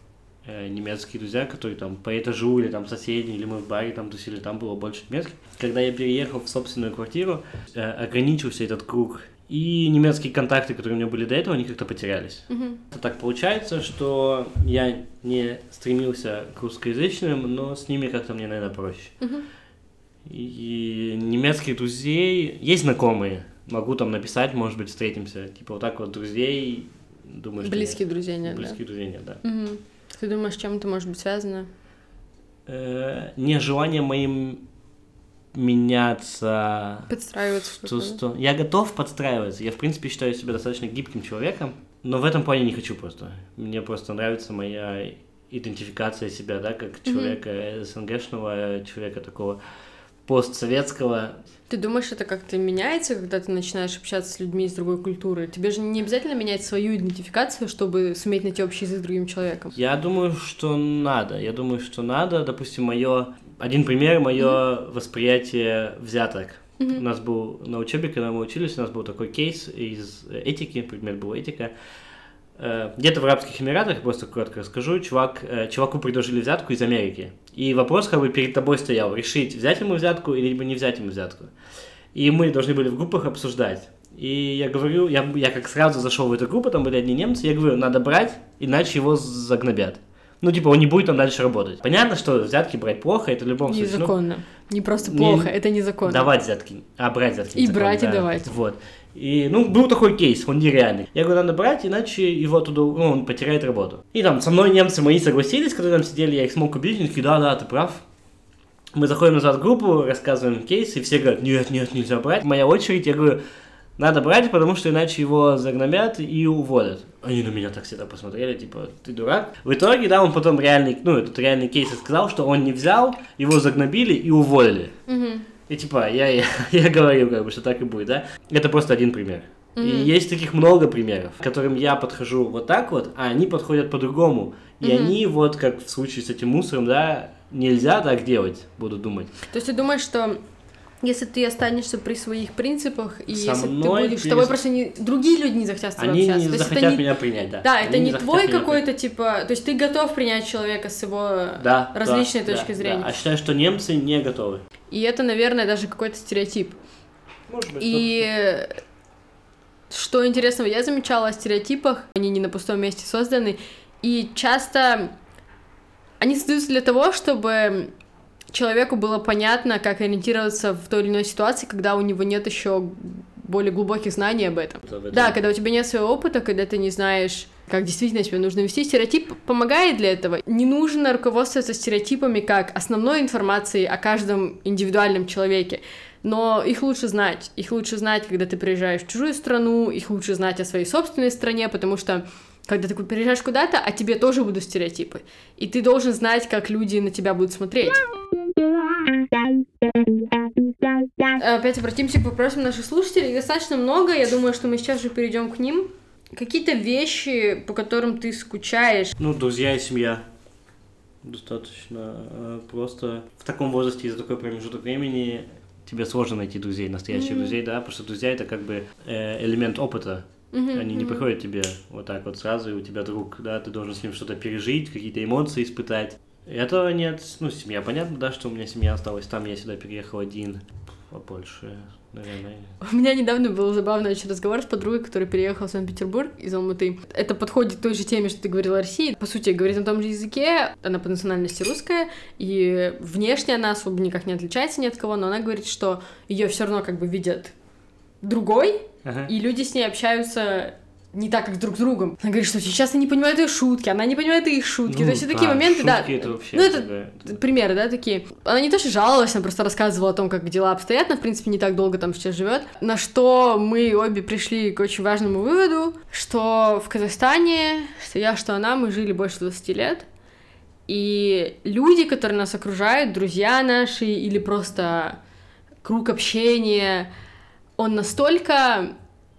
немецкие друзья, которые там по этажу или там соседи, или мы в баре там тусили, там было больше немецких. Когда я переехал в собственную квартиру, э, ограничился этот круг и немецкие контакты, которые у меня были до этого, они как-то потерялись. Mm-hmm. Это так получается, что я не стремился к русскоязычным, но с ними как-то мне, наверное, проще. Mm-hmm. И немецких друзей есть знакомые, могу там написать, может быть, встретимся. Типа вот так вот друзей, думаю, Близкие друзья нет, Близкие да? друзья нет, да. Угу. Ты думаешь, чем это может быть связано? Э, нежелание моим меняться. Подстраиваться. В ту сторону. Я готов подстраиваться. Я, в принципе, считаю себя достаточно гибким человеком, но в этом плане не хочу просто. Мне просто нравится моя идентификация себя, да, как человека mm-hmm. СНГшного, человека такого постсоветского. Ты думаешь, это как-то меняется, когда ты начинаешь общаться с людьми из другой культуры? Тебе же не обязательно менять свою идентификацию, чтобы суметь найти общий язык с другим человеком. Я думаю, что надо. Я думаю, что надо. Допустим, мое один пример, мое mm-hmm. восприятие взяток. Mm-hmm. У нас был на учебе, когда мы учились, у нас был такой кейс из этики, предмет был этика. Э, где-то в Арабских Эмиратах, просто коротко расскажу, чувак, э, чуваку предложили взятку из Америки. И вопрос как бы перед тобой стоял, решить, взять ему взятку или либо не взять ему взятку. И мы должны были в группах обсуждать. И я говорю, я, я как сразу зашел в эту группу, там были одни немцы, я говорю, надо брать, иначе его загнобят. Ну, типа, он не будет там дальше работать. Понятно, что взятки брать плохо, это в любом случае. Ну, незаконно. Ну, не просто плохо, не... это незаконно. Давать взятки, а брать взятки. И брать, да. и давать. Вот. И, ну, был такой кейс, он нереальный. Я говорю, надо брать, иначе его туда, ну, он потеряет работу. И там со мной немцы мои согласились, которые там сидели, я их смог убедить, они такие, да, да, ты прав. Мы заходим назад в группу, рассказываем кейс, и все говорят, нет, нет, нельзя брать. Моя очередь, я говорю, надо брать, потому что иначе его загнобят и уволят. Они на меня так всегда посмотрели, типа, ты дурак. В итоге, да, он потом реальный, ну, этот реальный кейс сказал, что он не взял, его загнобили и уволили. Mm-hmm. И типа, я, я, я говорю, как бы, что так и будет, да? Это просто один пример. Mm-hmm. И есть таких много примеров, к которым я подхожу вот так вот, а они подходят по-другому. И mm-hmm. они вот, как в случае с этим мусором, да, нельзя так делать, буду думать. То есть ты думаешь, что если ты останешься при своих принципах, и Со если мной ты будешь, с тобой просто не, другие люди не захотят с тобой Они общаться. не то захотят не, меня принять, да. Да, Они это не, не твой какой-то, типа, то есть ты готов принять человека с его да, различной да, точки да, зрения. Да. А считаю, что немцы не готовы. И это, наверное, даже какой-то стереотип. Может быть. И что интересного, я замечала о стереотипах, они не на пустом месте созданы, и часто они создаются для того, чтобы человеку было понятно, как ориентироваться в той или иной ситуации, когда у него нет еще более глубоких знаний об этом. Это, Да, когда у тебя нет своего опыта, когда ты не знаешь, как действительно себя нужно вести, стереотип помогает для этого. Не нужно руководствоваться стереотипами как основной информацией о каждом индивидуальном человеке. Но их лучше знать. Их лучше знать, когда ты приезжаешь в чужую страну, их лучше знать о своей собственной стране, потому что когда ты приезжаешь куда-то, о тебе тоже будут стереотипы. И ты должен знать, как люди на тебя будут смотреть. Опять обратимся к вопросам наших слушателей. Их достаточно много. Я думаю, что мы сейчас же перейдем к ним. Какие-то вещи, по которым ты скучаешь. Ну, друзья и семья. Достаточно э, просто в таком возрасте и за такой промежуток времени тебе сложно найти друзей, настоящих mm-hmm. друзей, да, потому что друзья это как бы э, элемент опыта. Mm-hmm. Они не mm-hmm. приходят тебе вот так вот сразу, и у тебя друг, да, ты должен с ним что-то пережить, какие-то эмоции испытать. Этого нет, ну, семья, понятно, да, что у меня семья осталась там, я сюда переехал один, а больше наверное. У меня недавно был забавный очень разговор с подругой, которая переехала в Санкт-Петербург из Алматы. Это подходит к той же теме, что ты говорила о России. По сути, говорит на том же языке, она по национальности русская, и внешне она особо никак не отличается ни от кого, но она говорит, что ее все равно как бы видят другой, ага. и люди с ней общаются не так, как друг с другом. Она говорит, что сейчас они не понимают их шутки, она не понимает их шутки. Ну, То есть да, такие моменты, да. Это вообще ну, это да. примеры, да, такие. Она не то, что жаловалась, она просто рассказывала о том, как дела обстоят. Она, в принципе, не так долго там сейчас живет. На что мы обе пришли к очень важному выводу, что в Казахстане, что я, что она, мы жили больше 20 лет. И люди, которые нас окружают, друзья наши или просто круг общения, он настолько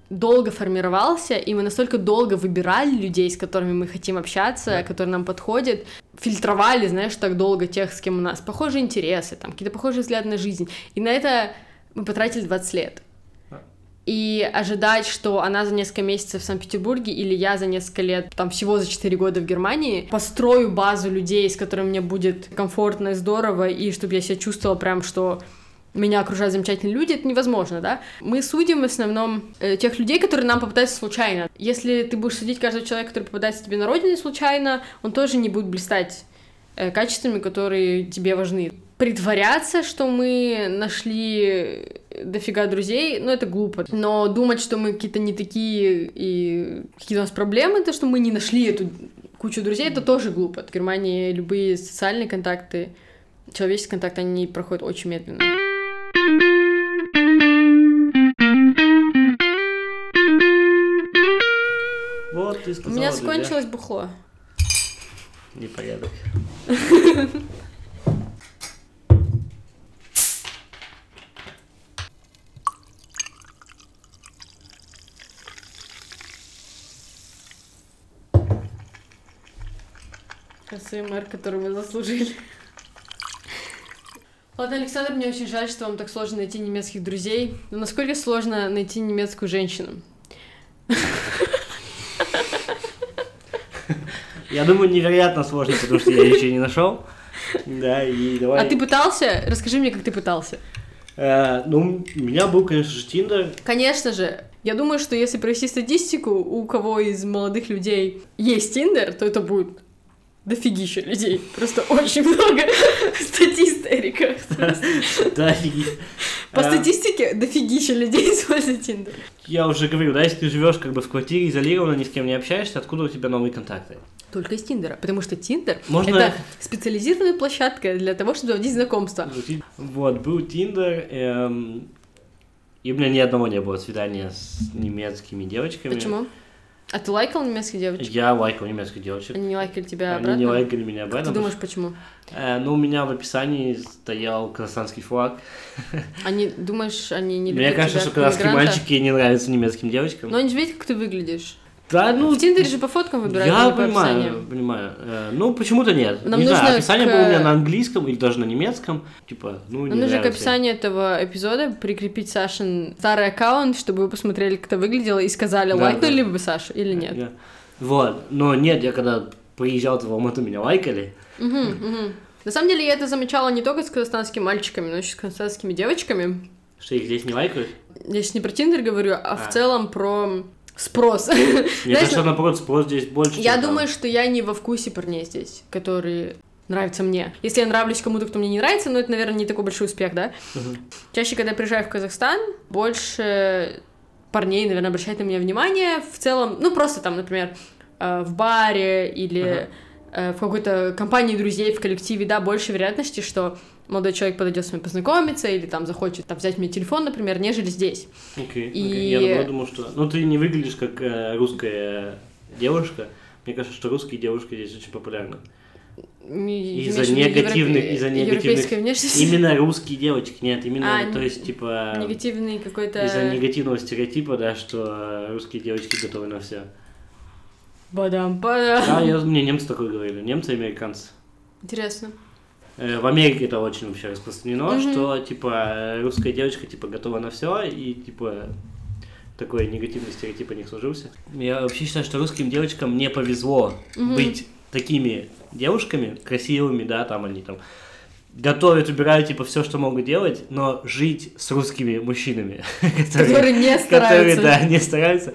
долго формировался, и мы настолько долго выбирали людей, с которыми мы хотим общаться, да. которые нам подходят, фильтровали, знаешь, так долго тех, с кем у нас похожие интересы, там, какие-то похожие взгляды на жизнь. И на это мы потратили 20 лет. И ожидать, что она за несколько месяцев в Санкт-Петербурге или я за несколько лет, там всего за 4 года в Германии, построю базу людей, с которыми мне будет комфортно и здорово, и чтобы я себя чувствовала прям, что меня окружают замечательные люди, это невозможно, да? Мы судим в основном э, тех людей, которые нам попадаются случайно. Если ты будешь судить каждого человека, который попадается тебе на родине случайно, он тоже не будет блистать э, качествами, которые тебе важны. Притворяться, что мы нашли дофига друзей, ну это глупо. Но думать, что мы какие-то не такие и какие у нас проблемы, то, что мы не нашли эту кучу друзей, это тоже глупо. В Германии любые социальные контакты, человеческие контакты, они проходят очень медленно. Ты сказала, У меня закончилось друзья. бухло. Непорядок. АСМР, который мы заслужили. Ладно, Александр, мне очень жаль, что вам так сложно найти немецких друзей. Но насколько сложно найти немецкую женщину? Я думаю, невероятно сложно, потому что я еще не нашел. Да, и давай. А ты пытался? Расскажи мне, как ты пытался. Э, ну, у меня был, конечно же, Тиндер. Конечно же. Я думаю, что если провести статистику, у кого из молодых людей есть Тиндер, то это будет дофигища людей. Просто очень много статистика. Да, офигеть. По а. статистике дофигища людей используют Tinder. Я уже говорю, да, если ты живешь как бы в квартире изолированно, ни с кем не общаешься, откуда у тебя новые контакты? Только из Тиндера, потому что Tinder Можно... это специализированная площадка для того, чтобы заводить знакомства. Вот, был Tinder, эм, и у меня ни одного не было свидания с немецкими девочками. Почему? А ты лайкал немецких девочек? Я лайкал немецких девочек. Они не лайкали тебя обратно? Они не лайкали меня обратно. Как ты думаешь, почему? Э, ну, у меня в описании стоял казахстанский флаг. Они, думаешь, они не любят Мне кажется, что казахские мальчики не нравятся немецким девочкам. Но они же видят, как ты выглядишь. Да, ну... В Тиндере же по фоткам выбирают, Я понимаю, описанию. понимаю. Э, ну, почему-то нет. Нам не нужно знаю, описание к... было у меня на английском или даже на немецком. Типа, ну, Нам нужно к описанию этого эпизода прикрепить Сашин старый аккаунт, чтобы вы посмотрели, как это выглядело, и сказали, да, лайкнули да. бы Сашу или нет. Я... Вот, но нет, я когда приезжал в Алмату, меня лайкали. Угу, угу. На самом деле, я это замечала не только с казахстанскими мальчиками, но еще с казахстанскими девочками. Что их здесь не лайкают? Я сейчас не про Тиндер говорю, а, а. в целом про спрос. Мне Знаешь, кажется, наоборот, спрос здесь больше. Я думаю, там. что я не во вкусе парней здесь, которые нравятся мне. Если я нравлюсь кому-то, кто мне не нравится, ну это, наверное, не такой большой успех, да? Угу. Чаще, когда я приезжаю в Казахстан, больше парней, наверное, обращают на меня внимание. В целом, ну просто там, например, э, в баре или. Э, в какой-то компании друзей, в коллективе, да, больше вероятности, что молодой человек подойдет с вами познакомиться или там захочет там, взять мне телефон, например, нежели здесь. Окей, И- окей. Я думал, что... Ну, ты не выглядишь как э, русская девушка. Мне кажется, что русские девушки здесь очень популярны. Из-за негативных- европе- из-за негативных- внешность? Именно русские девочки, нет, именно, А, то есть, типа... Негативный какой-то... Из-за негативного стереотипа, да, что русские девочки готовы на все. Бадам, бадам. Да, я, мне немцы такое говорили, немцы и американцы. Интересно. Э, В Америке это очень вообще распространено, Мгм. что типа русская девочка типа готова на все и типа такой негативный стереотип о них сложился. Я вообще считаю, что русским девочкам не повезло Мгм. быть такими девушками красивыми, да, там они там готовят, убирают типа все, что могут делать, но жить с русскими мужчинами, Которые не которые, стараются. да, не стараются.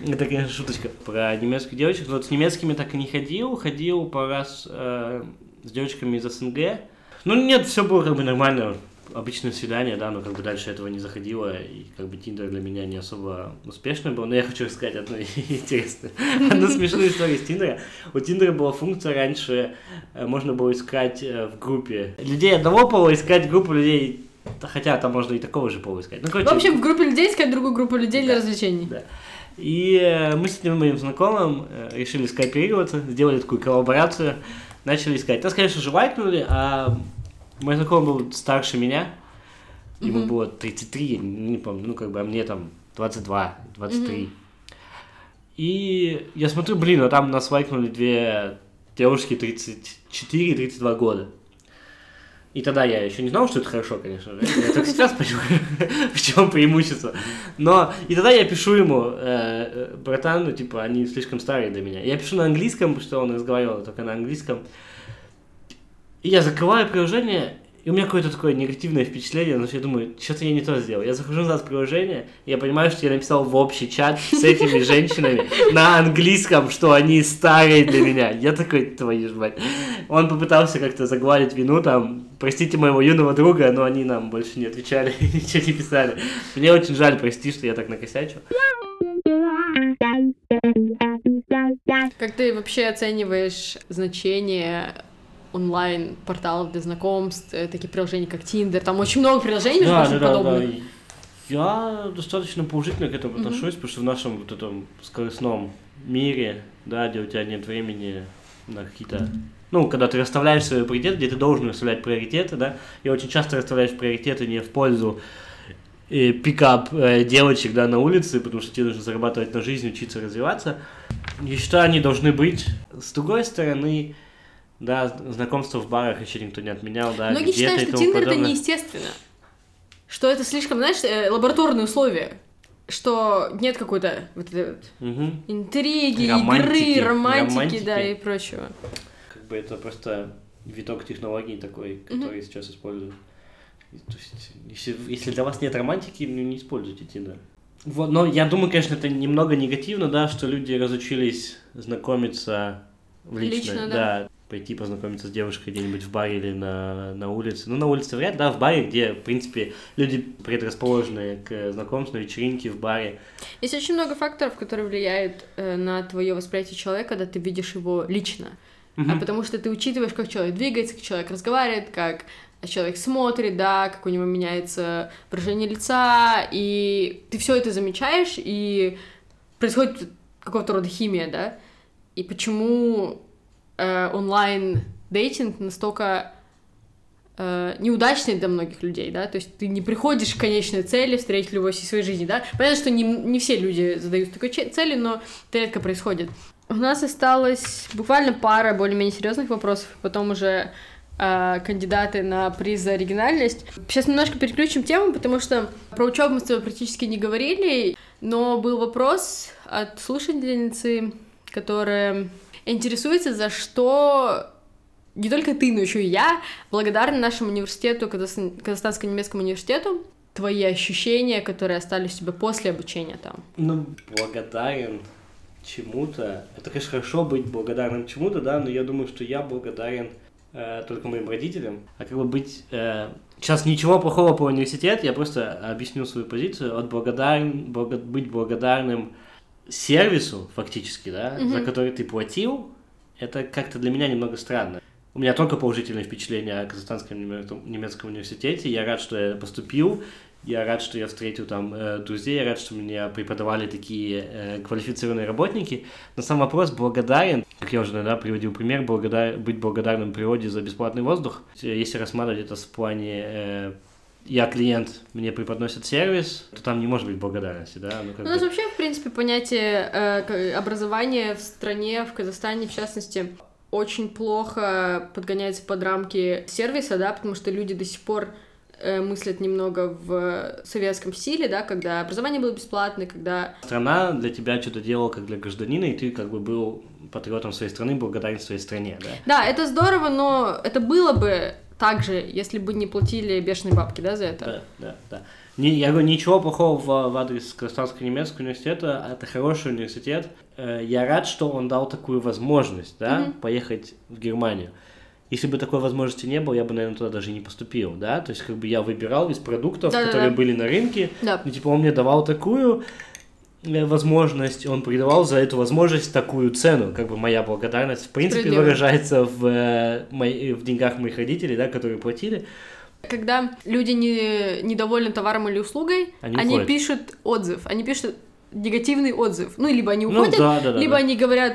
Это, конечно, шуточка про немецких девочек. Вот с немецкими так и не ходил. Ходил пару раз э, с девочками из СНГ. Ну, нет, все было как бы нормально. Обычное свидание, да, но как бы дальше этого не заходило, и как бы Тиндер для меня не особо успешный был. Но я хочу рассказать одну интересную, одну смешную историю с Тиндера. У Тиндера была функция раньше, э, можно было искать э, в группе людей одного пола, искать группу людей, хотя там можно и такого же пола искать. Ну, В короче, общем, в группе людей искать другую группу людей для Да. развлечений. да. И э, мы с этим моим знакомым э, решили скооперироваться, сделали такую коллаборацию, начали искать. Нас, конечно же, лайкнули, а мой знакомый был старше меня, ему Мгм. было 33, я не помню, ну, как бы, а мне там 22, 23. Мгм. И я смотрю, блин, а там нас лайкнули две девушки 34-32 года. И тогда я еще не знал, что это хорошо, конечно же. Я только сейчас понимаю, в чем преимущество. Но и тогда я пишу ему, э, э, братан, ну типа, они слишком старые для меня. Я пишу на английском, потому что он разговаривал только на английском. И я закрываю приложение, и у меня какое-то такое негативное впечатление, но я думаю, что-то я не то сделал. Я захожу назад в приложение, и я понимаю, что я написал в общий чат с этими женщинами на английском, что они старые для меня. Я такой, твою ж мать. Он попытался как-то загладить вину, там, простите моего юного друга, но они нам больше не отвечали, ничего не писали. Мне очень жаль, прости, что я так накосячил. Как ты вообще оцениваешь значение онлайн-порталов для знакомств, э, такие приложения, как Tinder? Там очень много приложений, Да, прочим, да, да, да. подобных. Я достаточно положительно к этому отношусь, потому что в нашем вот этом скоростном мире, да, где у тебя нет времени на какие-то... Ну, когда ты расставляешь свои приоритеты, где ты должен расставлять приоритеты, да, и очень часто расставляешь приоритеты не в пользу э, пикап э, девочек, да, на улице, потому что тебе нужно зарабатывать на жизнь, учиться развиваться. Я считаю, они должны быть. С другой стороны, да, знакомство в барах еще никто не отменял, да, Многие считают, что Tinder это неестественно. Что это слишком, знаешь, э, лабораторные условия. Что нет какой-то вот этой вот Мгм. интриги, Романтики, игры, романтики, романтики. да, и прочего. Как бы это просто виток технологий такой, который сейчас используют. То есть, если, если для вас нет романтики, ну, не используйте Tinder. Вот, но я думаю, конечно, это немного негативно, да, что люди разучились знакомиться в лично, Лично, да. Пойти познакомиться с девушкой где-нибудь в баре или на, на улице. Ну, на улице вряд ли, да, в баре, где, в принципе, люди предрасположены к знакомству, вечеринке в баре. Есть очень много факторов, которые влияют э, на твое восприятие человека, когда ты видишь его лично. А Мгм. потому что ты учитываешь, как человек двигается, как человек разговаривает, как человек смотрит, да, как у него меняется выражение лица, и ты все это замечаешь, и происходит какого-то рода химия, да. И почему э, онлайн дейтинг настолько э, неудачный для многих людей, да, то есть ты не приходишь к конечной цели встретить любовь всей своей жизни, да, понятно, что не, не все люди задают такой цели, но это редко происходит. У нас осталось буквально пара более-менее серьезных вопросов, потом уже э, кандидаты на приз за оригинальность. Сейчас немножко переключим тему, потому что про учебу мы с тобой практически не говорили, но был вопрос от слушательницы, которая интересуется, за что не только ты, но еще и я благодарны нашему университету, Казахстан- Казахстанско-немецкому университету. Твои ощущения, которые остались у тебя после обучения там. Ну, благодарен чему-то. Это, конечно, хорошо быть благодарным чему-то, да, но я думаю, что я благодарен э, только моим родителям. А как бы быть... э, сейчас ничего плохого про университет, я просто объясню свою позицию. От благодарен, блага- быть благодарным сервису, фактически, да, Мгм. за который ты платил, это как-то для меня немного странно. У меня только положительные впечатления о казахстанском немецком, немецком университете. Я рад, что я поступил. Я рад, что я встретил там э, друзей, я рад, что меня преподавали такие э, квалифицированные работники. Но сам вопрос благодарен, как я уже иногда приводил пример, благодар, быть благодарным природе за бесплатный воздух. Если рассматривать это в плане э, я клиент, мне преподносят сервис, то там не может быть благодарности, да? Ну, как У нас бы... вообще, в принципе, понятие э, образования в стране, в Казахстане, в частности, очень плохо подгоняется под рамки сервиса, да, потому что люди до сих пор Э, мыслят немного в советском стиле, да, когда образование было бесплатное, когда... Страна для тебя что-то делала как для гражданина, и ты как бы был патриотом своей страны, благодарен своей стране, да? Да, это здорово, но это было бы так же, если бы не платили бешеные бабки, да, за это? Да, да, да. Не, я говорю, ничего плохого в, в адрес Казахстанского немецкого университета, это хороший университет. Э, я рад, что он дал такую возможность, да, mm-hmm. поехать в Германию. Если бы такой возможности не было, я бы, наверное, туда даже не поступил, да, то есть как бы я выбирал из продуктов, да, которые да, да. были на рынке, да. ну, типа он мне давал такую возможность, он придавал за эту возможность такую цену, как бы моя благодарность, в принципе, выражается в, э, мои, в деньгах моих родителей, да, которые платили. Когда люди не, недовольны товаром или услугой, они, они пишут отзыв, они пишут негативный отзыв. Ну, либо они ну уходят, ну, да, да, либо да. они говорят,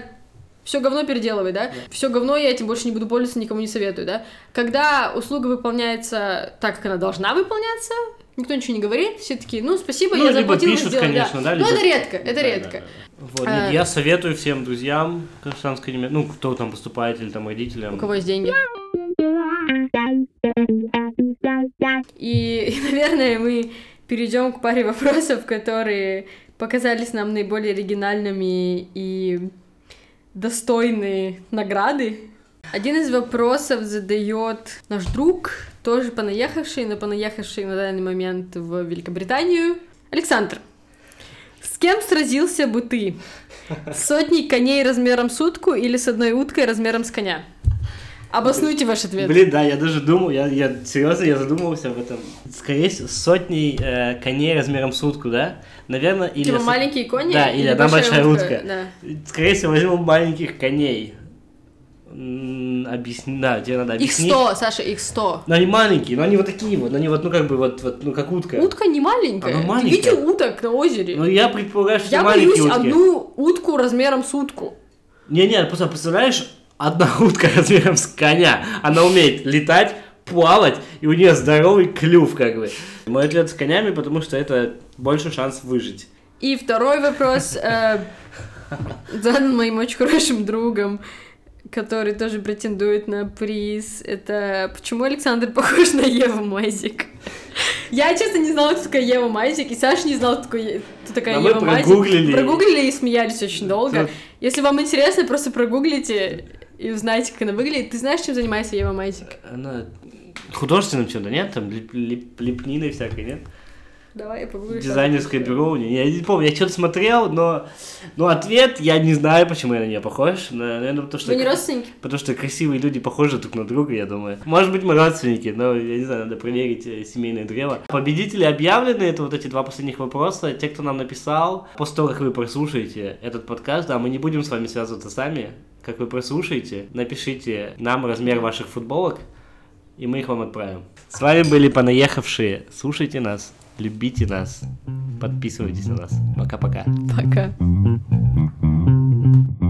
все говно переделывай, да? да. Все говно, я этим больше не буду пользоваться, никому не советую, да? Когда услуга выполняется так, как она должна выполняться, никто ничего не говорит, все таки ну, спасибо, ну, я заплатила, пишут, сделала, конечно, да. да либо... Ну, это редко, это да, редко. Да, да. Вот, а... Я советую всем друзьям казахстанской немец... ну, кто там поступает, или там родителям. У кого есть деньги. И, и наверное, мы перейдем к паре вопросов, которые показались нам наиболее оригинальными и достойные награды. Один из вопросов задает наш друг, тоже понаехавший, но понаехавший на данный момент в Великобританию. Александр, с кем сразился бы ты? С сотней коней размером с утку или с одной уткой размером с коня? Обоснуйте ваш ответ. Блин, да, я даже думал, я, я серьезно, я задумывался об этом. Скорее всего, сотней э, коней размером с утку, да? Наверное, или... Типа с... маленькие кони? Да, или, или одна большая утка. утка. Да. Скорее всего, возьму маленьких коней. Объясни, да, тебе надо объяснить. Их сто, Саша, их сто. Но они маленькие, но они вот такие вот, но они вот, ну как бы вот, вот ну как утка. Утка не маленькая. Она маленькая. Ты видел уток на озере? Ну я предполагаю, что я маленькие утки. Я боюсь одну утку размером с утку. Не-не, просто представляешь, одна утка размером с коня. Она умеет летать, плавать, и у нее здоровый клюв, как бы. Мой ответ с конями, потому что это больше шанс выжить. И второй вопрос э, задан моим очень хорошим другом, который тоже претендует на приз. Это почему Александр похож на Еву Майзик? Я, честно, не знала, кто такая Ева Майзик, и Саша не знал, кто, кто такая Но Ева мы прогуглили. Майзик. Прогуглили и смеялись очень долго. Если вам интересно, просто прогуглите и узнаете, как она выглядит. Ты знаешь, чем занимается Ева Майзик? Она художественным чем-то, нет? Там лип, лип, лепниной всякой, нет? Давай, я погуглю. Дизайнерское бюро. Я не помню, я что-то смотрел, но, но ответ я не знаю, почему я на нее похож. Наверное, потому что... Вы не родственники? Потому что красивые люди похожи друг на друга, я думаю. Может быть, мы родственники, но я не знаю, надо проверить э, семейное древо. Победители объявлены, это вот эти два последних вопроса. Те, кто нам написал, после того, как вы прослушаете этот подкаст, да, мы не будем с вами связываться сами, как вы прослушаете, напишите нам размер ваших футболок, и мы их вам отправим. С вами были понаехавшие. Слушайте нас, любите нас, подписывайтесь на нас. Пока-пока. Пока. -пока. Пока.